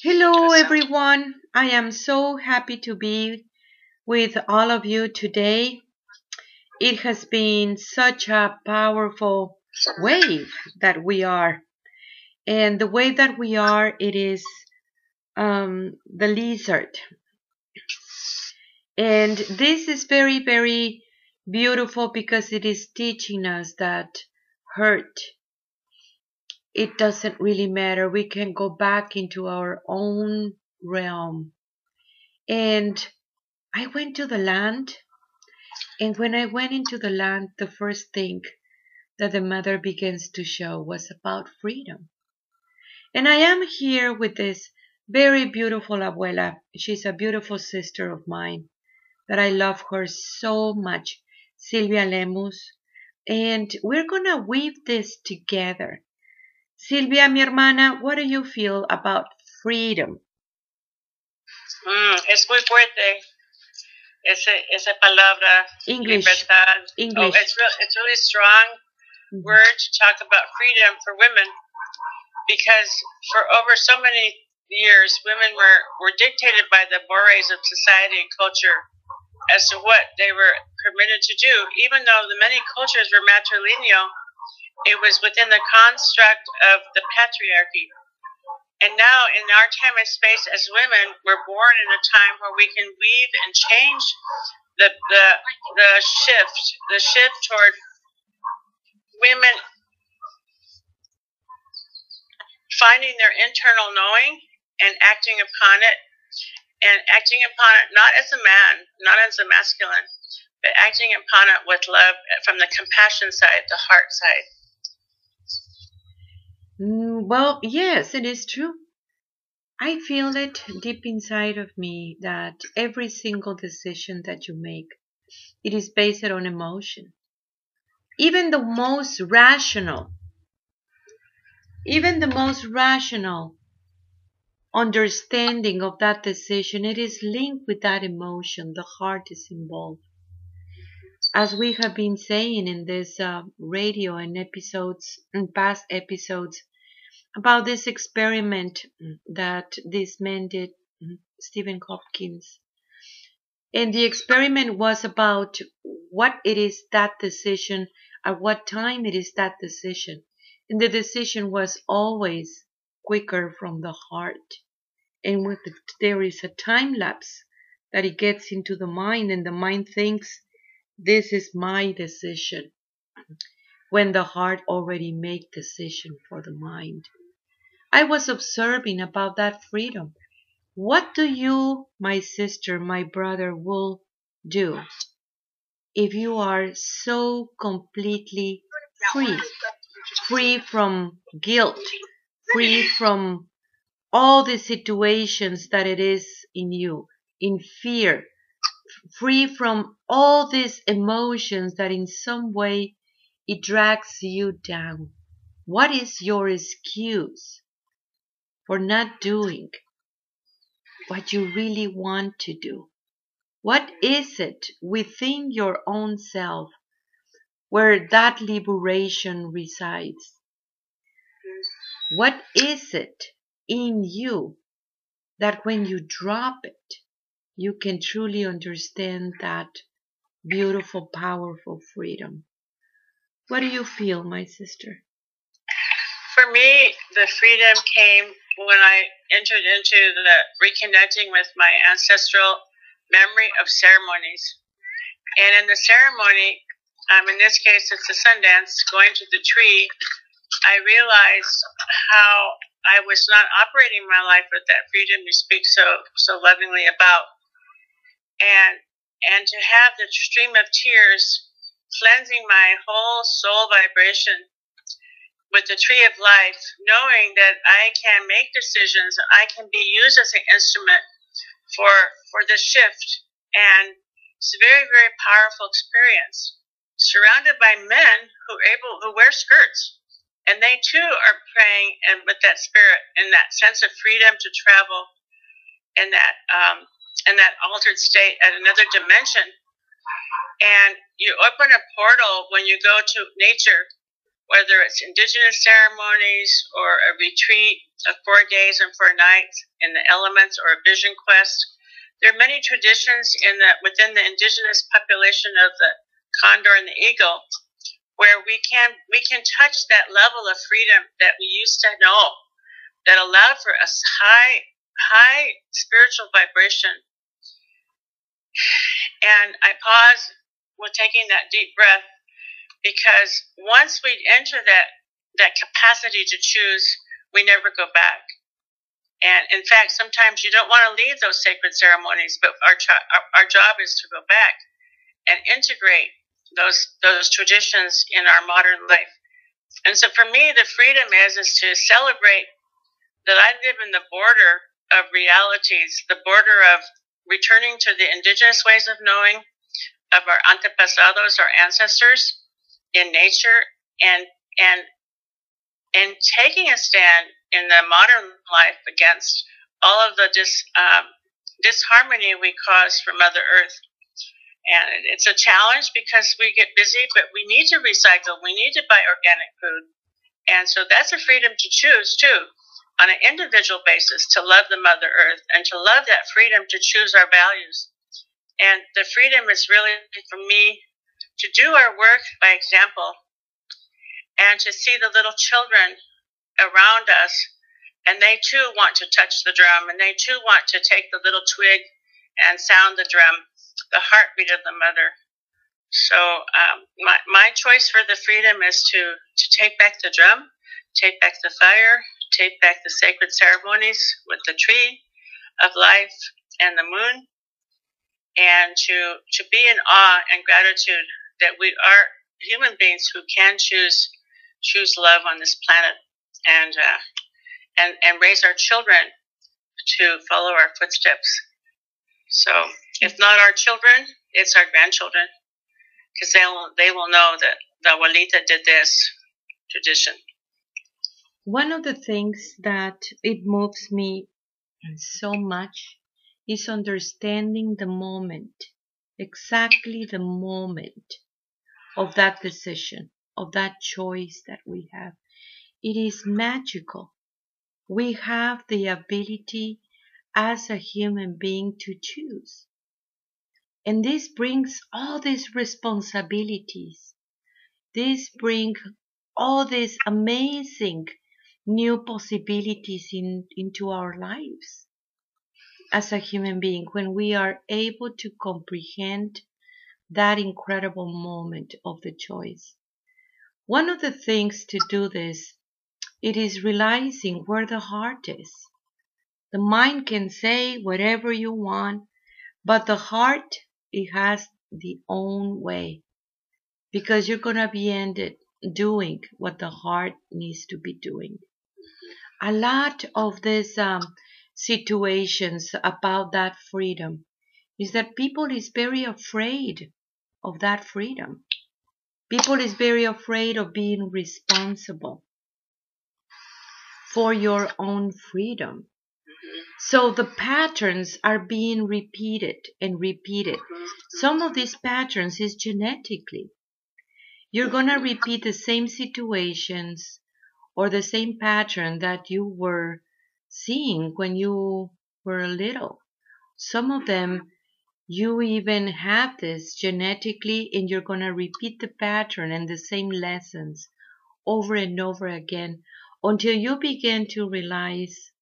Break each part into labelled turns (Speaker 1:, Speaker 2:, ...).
Speaker 1: Hello, everyone. I am so happy to be with all of you today. It has been such a powerful wave that we are. And the way that we are, it is um, the lizard. And this is very, very beautiful because it is teaching us that hurt it doesn't really matter. We can go back into our own realm. And I went to the land, and when I went into the land, the first thing that the mother begins to show was about freedom. And I am here with this very beautiful abuela. She's a beautiful sister of mine that I love her so much, Silvia Lemus. And we're going to weave this together. Silvia, mi hermana, what do you feel about freedom?
Speaker 2: Mm, es muy fuerte ese, esa palabra.
Speaker 1: English.
Speaker 2: Libertad.
Speaker 1: English.
Speaker 2: Oh, it's, real, it's really strong
Speaker 1: Mhm.
Speaker 2: word to talk about freedom for women because for over so many years, women were, were dictated by the mores of society and culture as to what they were permitted to do, even though the many cultures were matrilineal it was within the construct of the patriarchy. And now, in our time and space as women, we're born in a time where we can weave and change the the the shift, the shift toward women finding their internal knowing and acting upon it, and acting upon it not as a man, not as a masculine, but acting upon it with love from the compassion side, the heart side.
Speaker 1: Mm, well, yes, it is true. I feel it deep inside of me that every single decision that you make, it is based on emotion. Even the most rational, even the most rational understanding of that decision, it is linked with that emotion. The heart is involved. As we have been saying in this uh, radio and episodes, in past episodes, about this experiment that this man did, Stephen Hopkins. And the experiment was about what it is that decision, at what time it is that decision. And the decision was always quicker from the heart. And with the, there is a time lapse that it gets into the mind, and the mind thinks, this is my decision. When the heart already make decision for the mind. I was observing about that freedom. What do you, my sister, my brother, will do if you are so completely free? Free from guilt, free from all the situations that it is in you, in fear, free from all these emotions that in some way it drags you down. What is your excuse for not doing what you really want to do? What is it within your own self where that liberation resides? What is it in you that when you drop it, you can truly understand that beautiful, powerful freedom? What do you feel, my sister?
Speaker 2: For me, the freedom came when I entered into the reconnecting with my ancestral memory of ceremonies. And in the ceremony, um, in this case, it's the Sundance, going to the tree, I realized how I was not operating my life with that freedom you speak so so lovingly about, and and to have the stream of tears cleansing my whole soul vibration with the tree of life, knowing that I can make decisions, I can be used as an instrument for for this shift, and it's a very very powerful experience. Surrounded by men who able who wear skirts, and they too are praying and with that spirit and that sense of freedom to travel in that um, in that altered state at another dimension. And you open a portal when you go to nature, whether it's indigenous ceremonies or a retreat of four days and four nights in the elements or a vision quest. There are many traditions in the within the indigenous population of the condor and the eagle where we can we can touch that level of freedom that we used to know that allowed for a high high spiritual vibration. And I pause with taking that deep breath because once we enter that that capacity to choose, we never go back. And in fact, sometimes you don't want to leave those sacred ceremonies, but our, our, our job is to go back and integrate those those traditions in our modern life. And so for me, the freedom is is to celebrate that I live in the border of realities, the border of returning to the indigenous ways of knowing of our antepasados, our ancestors in nature, and and and taking a stand in the modern life against all of the dis, um, disharmony we cause from Mother Earth. And it's a challenge because we get busy, but we need to recycle. We need to buy organic food. And so that's a freedom to choose, too, on an individual basis, to love the Mother Earth and to love that freedom to choose our values. And the freedom is really for me to do our work by example and to see the little children around us and they too want to touch the drum and they too want to take the little twig and sound the drum the heartbeat of the mother. So um, my, my choice for the freedom is to, to take back the drum, take back the fire, take back the sacred ceremonies with the tree of life and the moon, and to, to be in awe and gratitude that we are human beings who can choose choose love on this planet and uh, and and raise our children to follow our footsteps. So if not our children, it's our grandchildren, because they will they will know that the abuelita did this tradition.
Speaker 1: One of the things that it moves me so much is understanding the moment, exactly the moment of that decision, of that choice that we have. It is magical. We have the ability as a human being to choose. And this brings all these responsibilities. This brings all these amazing new possibilities in, into our lives as a human being when we are able to comprehend that incredible moment of the choice. One of the things to do this, it is realizing where the heart is. The mind can say whatever you want, but the heart it has the own way because you're going to be ended doing what the heart needs to be doing. A lot of these um, situations about that freedom is that people is very afraid of that freedom. People is very afraid of being responsible for your own freedom. So the patterns are being repeated and repeated. Some of these patterns is genetically. You're going to repeat the same situations or the same pattern that you were seeing when you were little. Some of them you even have this genetically and you're going to repeat the pattern and the same lessons over and over again until you begin to realize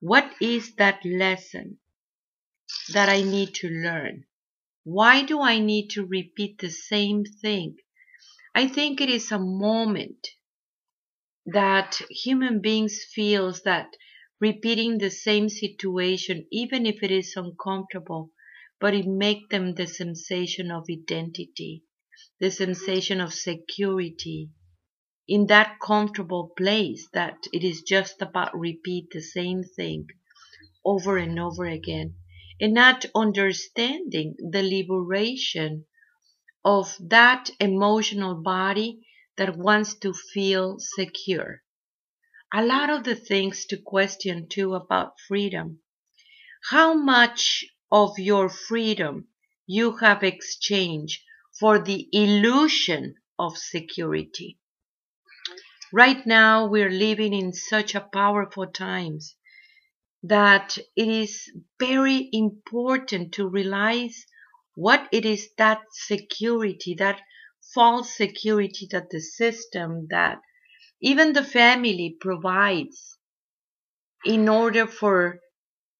Speaker 1: what is that lesson that I need to learn? Why do I need to repeat the same thing? I think it is a moment that human beings feels that repeating the same situation, even if it is uncomfortable, but it make them the sensation of identity, the sensation of security, in that comfortable place that it is just about repeat the same thing over and over again and not understanding the liberation of that emotional body that wants to feel secure. A lot of the things to question too about freedom. How much of your freedom you have exchanged for the illusion of security? Right now, we're living in such a powerful times that it is very important to realize what it is that security, that false security that the system, that even the family provides in order for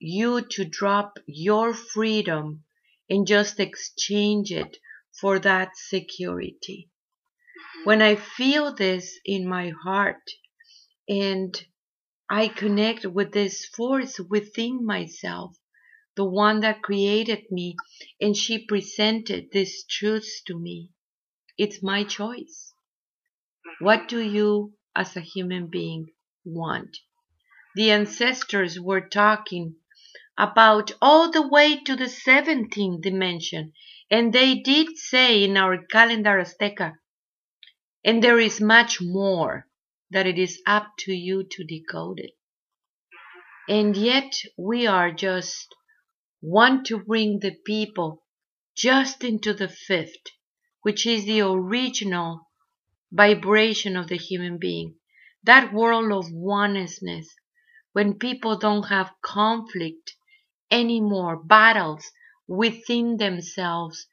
Speaker 1: you to drop your freedom and just exchange it for that security. Mm-hmm. When I feel this in my heart and I connect with this force within myself, the one that created me, and she presented this truth to me. It's my choice. Mm-hmm. What do you, as a human being, want? The ancestors were talking about all the way to the 17th dimension, and they did say in our calendar Azteca, and there is much more that it is up to you to decode it. And yet we are just want to bring the people just into the fifth, which is the original vibration of the human being. That world of oneness, when people don't have conflict anymore, battles within themselves,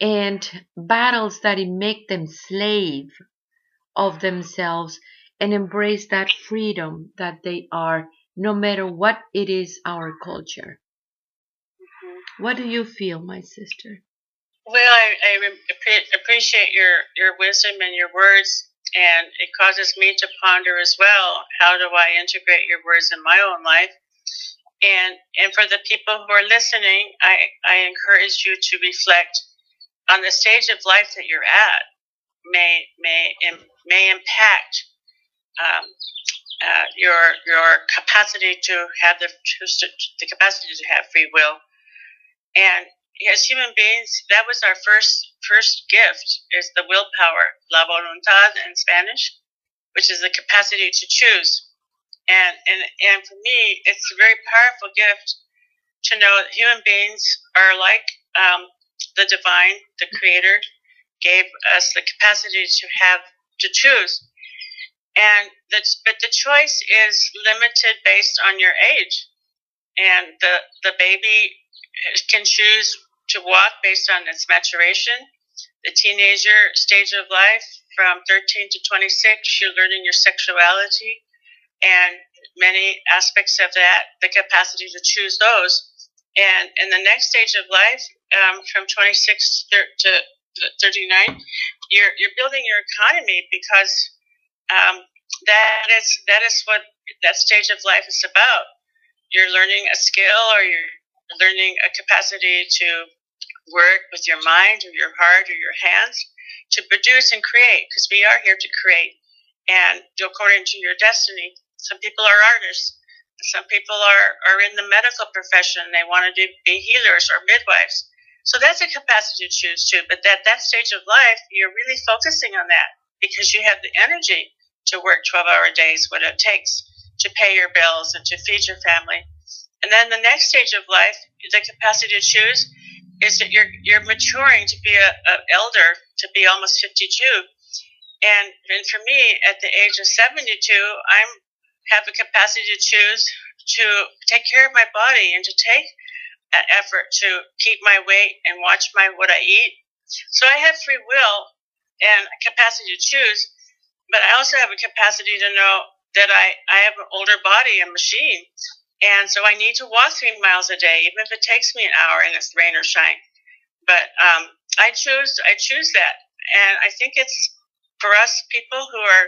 Speaker 1: and battles that make them slave of themselves and embrace that freedom that they are, no matter what it is our culture. Mm-hmm. What do you feel, my sister?
Speaker 2: Well, I, I appreciate your, your wisdom and your words, and it causes me to ponder as well how do I integrate your words in my own life. And, and for the people who are listening, I, I encourage you to reflect on the stage of life that you're at may may may impact um, uh, your your capacity to have the the capacity to have free will. And as human beings, that was our first first gift is the willpower, la voluntad in Spanish, which is the capacity to choose. And and and for me, it's a very powerful gift to know that human beings are like um, the divine, the creator, gave us the capacity to have to choose. And that's, but the choice is limited based on your age. And the, the baby can choose to walk based on its maturation. The teenager stage of life from 13 to 26, you're learning your sexuality and many aspects of that, the capacity to choose those. And in the next stage of life, um, from 26 to 39, you're, you're building your economy because um, that is that is what that stage of life is about. You're learning a skill or you're learning a capacity to work with your mind or your heart or your hands to produce and create because we are here to create and according to your destiny. Some people are artists some people are, are in the medical profession. They want to be healers or midwives. So that's a capacity to choose too. But at that stage of life, you're really focusing on that because you have the energy to work 12 hour days, what it takes to pay your bills and to feed your family. And then the next stage of life, the capacity to choose is that you're, you're maturing to be an elder, to be almost 52. And, and for me, at the age of 72, I'm have the capacity to choose to take care of my body and to take an effort to keep my weight and watch my what I eat. So I have free will and capacity to choose, but I also have a capacity to know that I, I have an older body, a machine. And so I need to walk three miles a day, even if it takes me an hour and it's rain or shine. But um, I choose I choose that, and I think it's for us people who are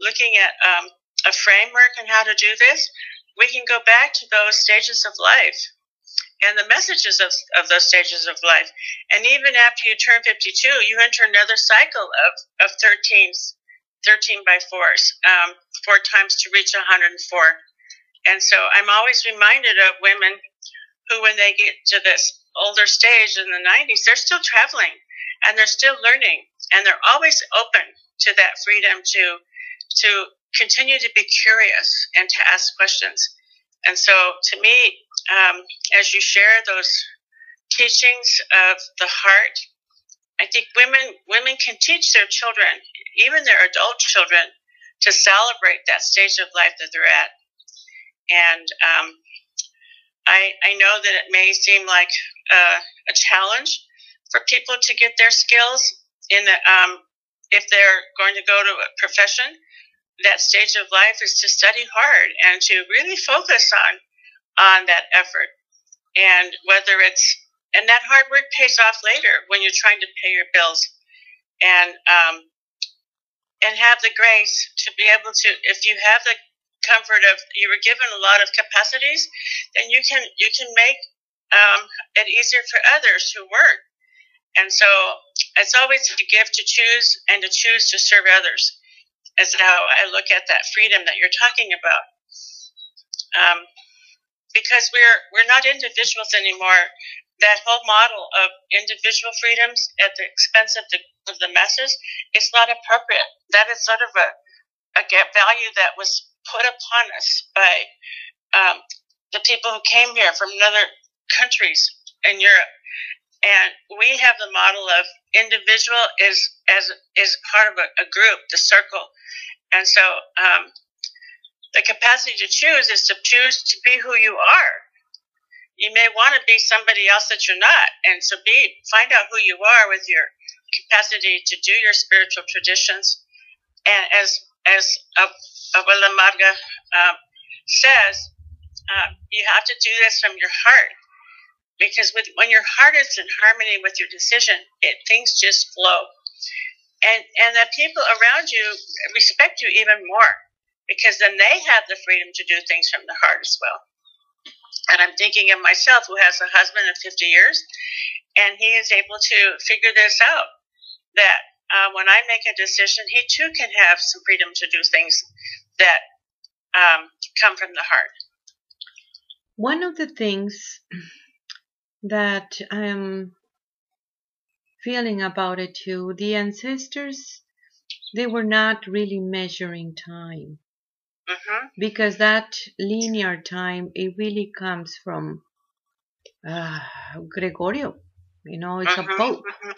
Speaker 2: looking at um, a framework on how to do this, we can go back to those stages of life and the messages of, of those stages of life. And even after you turn 52, you enter another cycle of, of 13s, 13 by 4s, um, four times to reach 104. And so I'm always reminded of women who, when they get to this older stage in the 90s, they're still traveling and they're still learning and they're always open to that freedom to to continue to be curious and to ask questions. And so, to me, um, as you share those teachings of the heart, I think women women can teach their children, even their adult children, to celebrate that stage of life that they're at. And um, I, I know that it may seem like uh, a challenge for people to get their skills in the, um, if they're going to go to a profession. That stage of life is to study hard and to really focus on on that effort. And whether it's and that hard work pays off later when you're trying to pay your bills. And um, and have the grace to be able to if you have the comfort of you were given a lot of capacities then you can you can make um, it easier for others who work. And so it's always a gift to choose and to choose to serve others is how i look at that freedom that you're talking about. Um, because we're we're not individuals anymore. That whole model of individual freedoms at the expense of the of the masses is not appropriate. That is sort of a a value that was put upon us by um, the people who came here from other countries in Europe, and we have the model of individual is as is part of a, a group, the circle, and so um, the capacity to choose is to choose to be who you are. You may want to be somebody else that you're not. And so be find out who you are with your capacity to do your spiritual traditions. And as as abuela marga um, says uh, you have to do this from your heart. Because with, when your heart is in harmony with your decision it things just flow and and that people around you respect you even more because then they have the freedom to do things from the heart as well and I'm thinking of myself, who has a husband of 50 years, and he is able to figure this out that uh, when I make a decision, he too can have some freedom to do things that um, come from the heart.
Speaker 1: One of the things that I'm feeling about it too, the ancestors, they were not really measuring time.
Speaker 2: Mm-hmm.
Speaker 1: Because that linear time, it really comes from uh, Gregorio. You know, it's
Speaker 2: mm-hmm.
Speaker 1: a pope.
Speaker 2: Mm-hmm.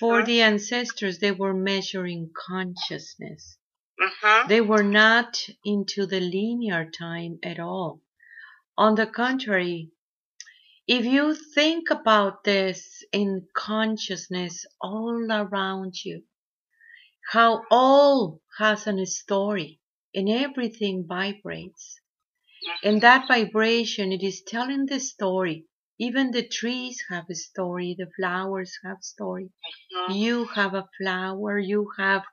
Speaker 1: For the ancestors, they were measuring consciousness.
Speaker 2: Mm-hmm.
Speaker 1: They were not into the linear time at all. On the contrary, if you think about this in consciousness all around you, how all has a story, and everything vibrates. And that vibration, it is telling the story. Even the trees have a story, the flowers have a story.
Speaker 2: Mm-hmm.
Speaker 1: You have a flower, you have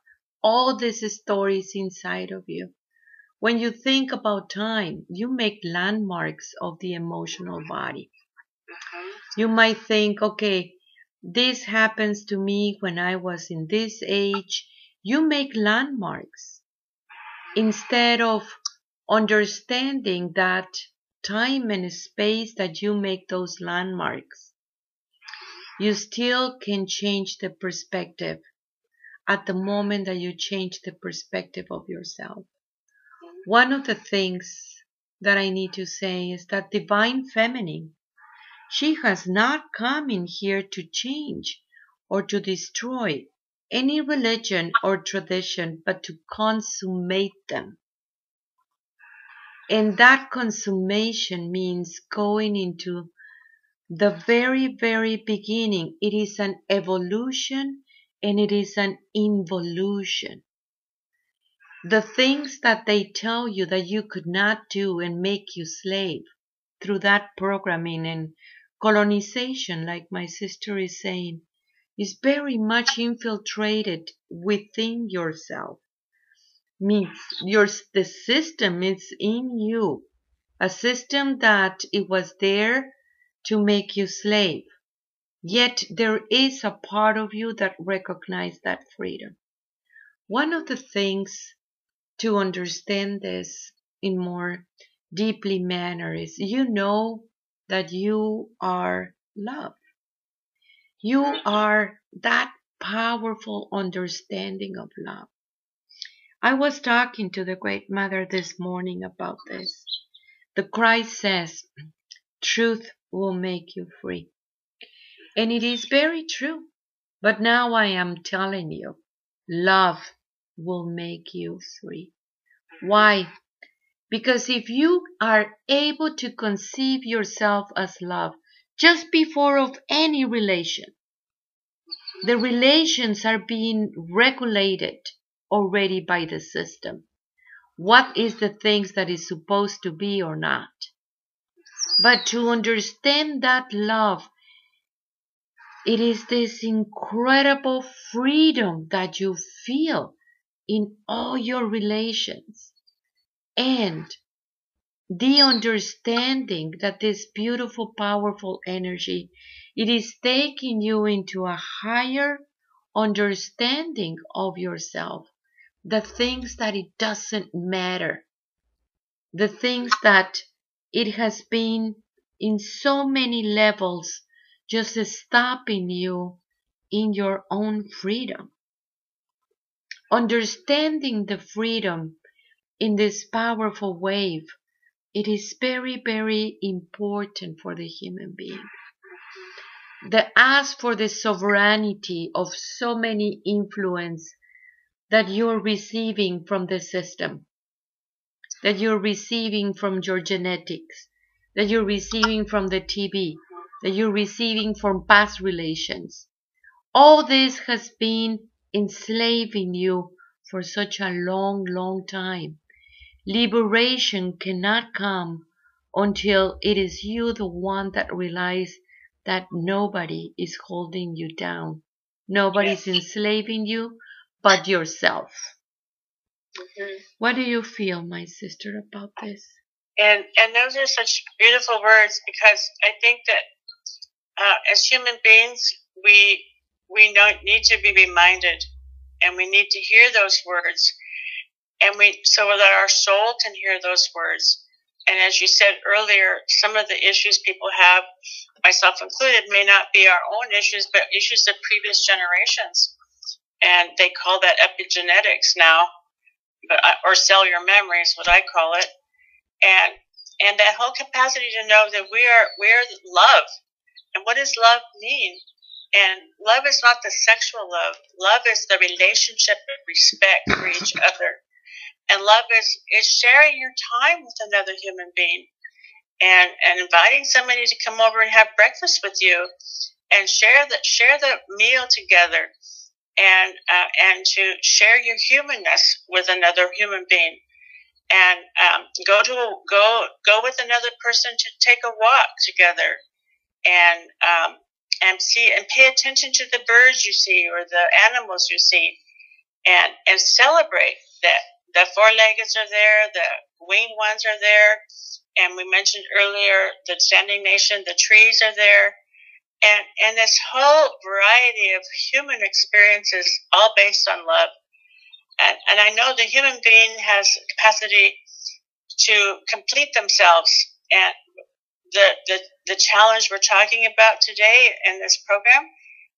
Speaker 1: all these stories inside of you. When you think about time, you make landmarks of the emotional body.
Speaker 2: Mm-hmm.
Speaker 1: You might think, okay, this happens to me when I was in this age. You make landmarks uh-huh. instead of understanding that time and space that you make those landmarks, uh-huh. you still can change the perspective at the moment that you change the perspective of yourself. Mm-hmm. One of the things that I need to say is that Divine Feminine, she has not come in here to change or to destroy any religion or tradition, but to consummate them. And that consummation means going into the very, very beginning. It is an evolution and it is an involution. The things that they tell you that you could not do and make you slave through that programming and colonization, like my sister is saying, is very much infiltrated within yourself. Means your the system is in you, a system that it was there to make you slave. Yet there is a part of you that recognizes that freedom. One of the things to understand this in more deeply manner is you know that you are love. You are that powerful understanding of love. I was talking to the Great Mother this morning about this. The Christ says, truth will make you free. And it is very true. But now I am telling you, love will make you free. Why? Because if you are able to conceive yourself as love just before of any relation, the relations are being regulated already by the system. What is the things that is supposed to be or not? But to understand that love, it is this incredible freedom that you feel in all your relations. And the understanding that this beautiful, powerful energy, it is taking you into a higher understanding of yourself. The things that it doesn't matter. The things that it has been in so many levels just stopping you in your own freedom. Understanding the freedom in this powerful wave, it is very, very important for the human being. The ask for the sovereignty of so many influence that you're receiving from the system, that you're receiving from your genetics, that you're receiving from the TV, that you're receiving from past relations. All this has been enslaving you for such a long, long time. Liberation cannot come until it is you the one that realize that nobody is holding you down. Nobody's yes. enslaving you but yourself. Mm-hmm. What do you feel, my sister, about this?
Speaker 2: And and those are such beautiful words because I think that uh, as human beings, we we need to be reminded, and we need to hear those words, and we so that our soul can hear those words. And as you said earlier, some of the issues people have, myself included, may not be our own issues, but issues of previous generations, and they call that epigenetics now, but or cellular memory is what I call it, and and that whole capacity to know that we are we are love and what does love mean? And love is not the sexual love. Love is the relationship of respect for each other. And love is, is sharing your time with another human being and, and inviting somebody to come over and have breakfast with you and share the, share the meal together and, uh, and to share your humanness with another human being. And um, go to go go with another person to take a walk together and um, and see and pay attention to the birds you see or the animals you see, and and celebrate that the four-leggeds are there, the winged ones are there, and we mentioned earlier the standing nation, the trees are there, and and this whole variety of human experiences, all based on love. And, and I know the human being has capacity to complete themselves and the, the, the challenge we're talking about today in this program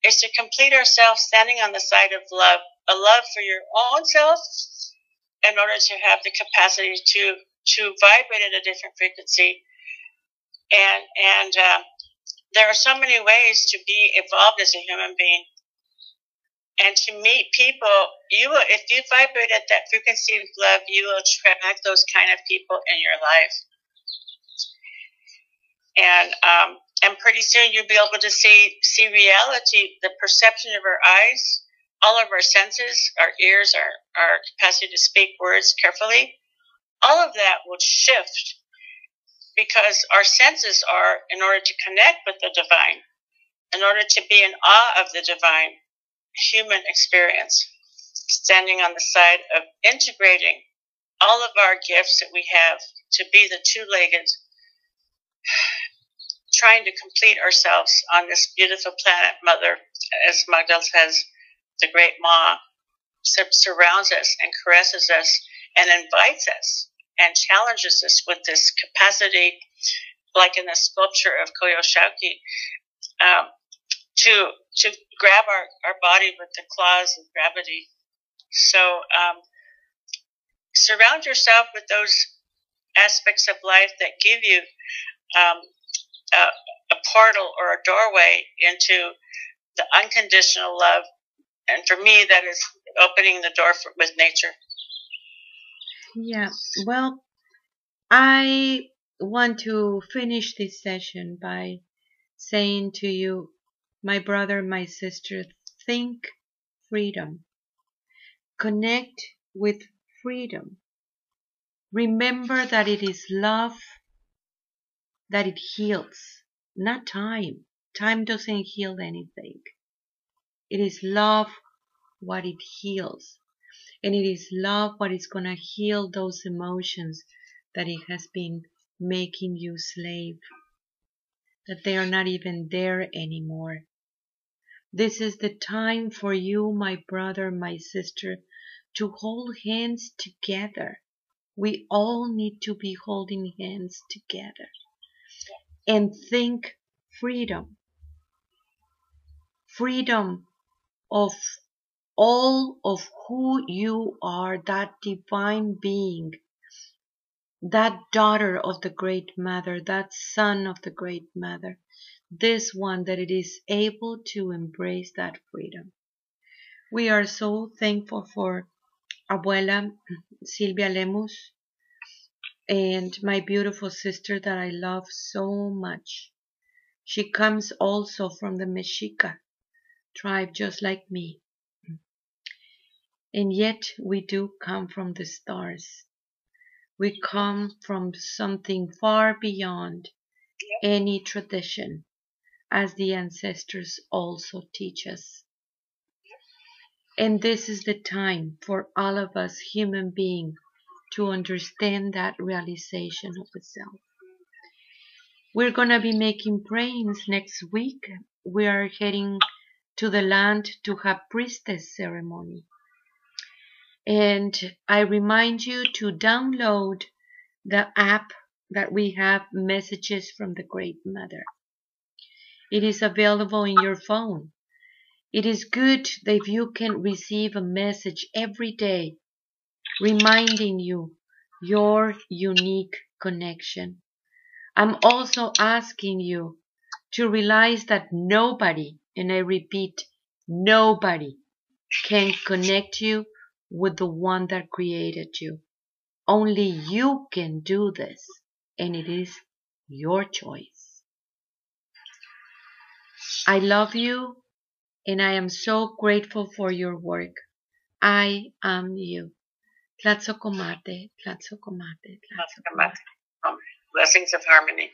Speaker 2: is to complete ourselves standing on the side of love, a love for your own self in order to have the capacity to, to vibrate at a different frequency. And, and uh, there are so many ways to be evolved as a human being. And to meet people, you will, if you vibrate at that frequency of love, you will attract those kind of people in your life and um, and pretty soon you'll be able to see see reality, the perception of our eyes, all of our senses, our ears, our our capacity to speak words carefully, all of that will shift because our senses are in order to connect with the divine, in order to be in awe of the divine human experience, standing on the side of integrating all of our gifts that we have to be the two-legged trying to complete ourselves on this beautiful planet, Mother, as Magdal says, the great Ma, surrounds us and caresses us and invites us and challenges us with this capacity, like in the sculpture of Coyolxauhqui, um, to to grab our, our body with the claws of gravity. So um, surround yourself with those aspects of life that give you um, a, a portal or a doorway into the unconditional love. And for me, that is opening the door for, with nature.
Speaker 1: Yeah, well, I want to finish this session by saying to you, my brother, my sister, think freedom. Connect with freedom. Remember that it is love that it heals, not time. Time doesn't heal anything. It is love what it heals. And it is love what is going to heal those emotions that it has been making you slave. That they are not even there anymore. This is the time for you, my brother, my sister, to hold hands together. We all need to be holding hands together and think freedom. Freedom of all of who you are, that divine being, that daughter of the great mother, that son of the great mother, this one that it is able to embrace that freedom. We are so thankful for Abuela Silvia Lemus and my beautiful sister that I love so much. She comes also from the Mexica tribe just like me. And yet we do come from the stars. We come from something far beyond any tradition, as the ancestors also teach us. And this is the time for all of us human beings to understand that realization of the self. We're going to be making prayings next week. We are heading to the land to have priestess ceremony. And I remind you to download the app that we have messages from the Great Mother. It is available in your phone. It is good that you can receive a message every day reminding you your unique connection. I'm also asking you to realize that nobody, and I repeat, nobody can connect you with the one that created you. Only you can do this, and it is your choice. I love you, and I am so grateful for your work. I am you. Tlazohcamati, Tlazohcamati, Tlazohcamati.
Speaker 2: Blessings of harmony.